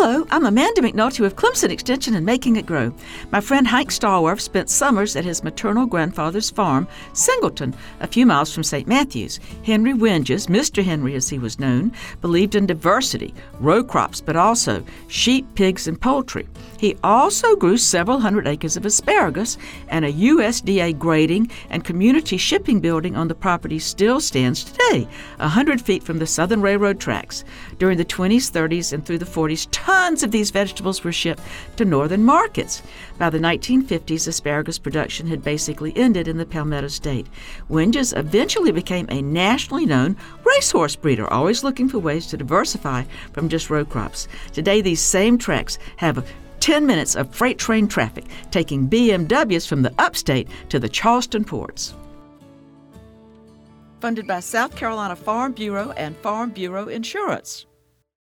Hello, I'm Amanda McNulty with Clemson Extension and Making It Grow. My friend Hank Stallworth spent summers at his maternal grandfather's farm, Singleton, a few miles from St. Matthews. Henry Winges, Mr. Henry as he was known, believed in diversity, row crops, but also sheep, pigs, and poultry. He also grew several hundred acres of asparagus, and a USDA grading and community shipping building on the property still stands today, a hundred feet from the Southern Railroad tracks. During the 20s, 30s, and through the 40s, tons of these vegetables were shipped to northern markets. By the 1950s, asparagus production had basically ended in the Palmetto State. Winges eventually became a nationally known racehorse breeder, always looking for ways to diversify from just row crops. Today, these same tracks have 10 minutes of freight train traffic taking BMWs from the upstate to the Charleston ports. Funded by South Carolina Farm Bureau and Farm Bureau Insurance.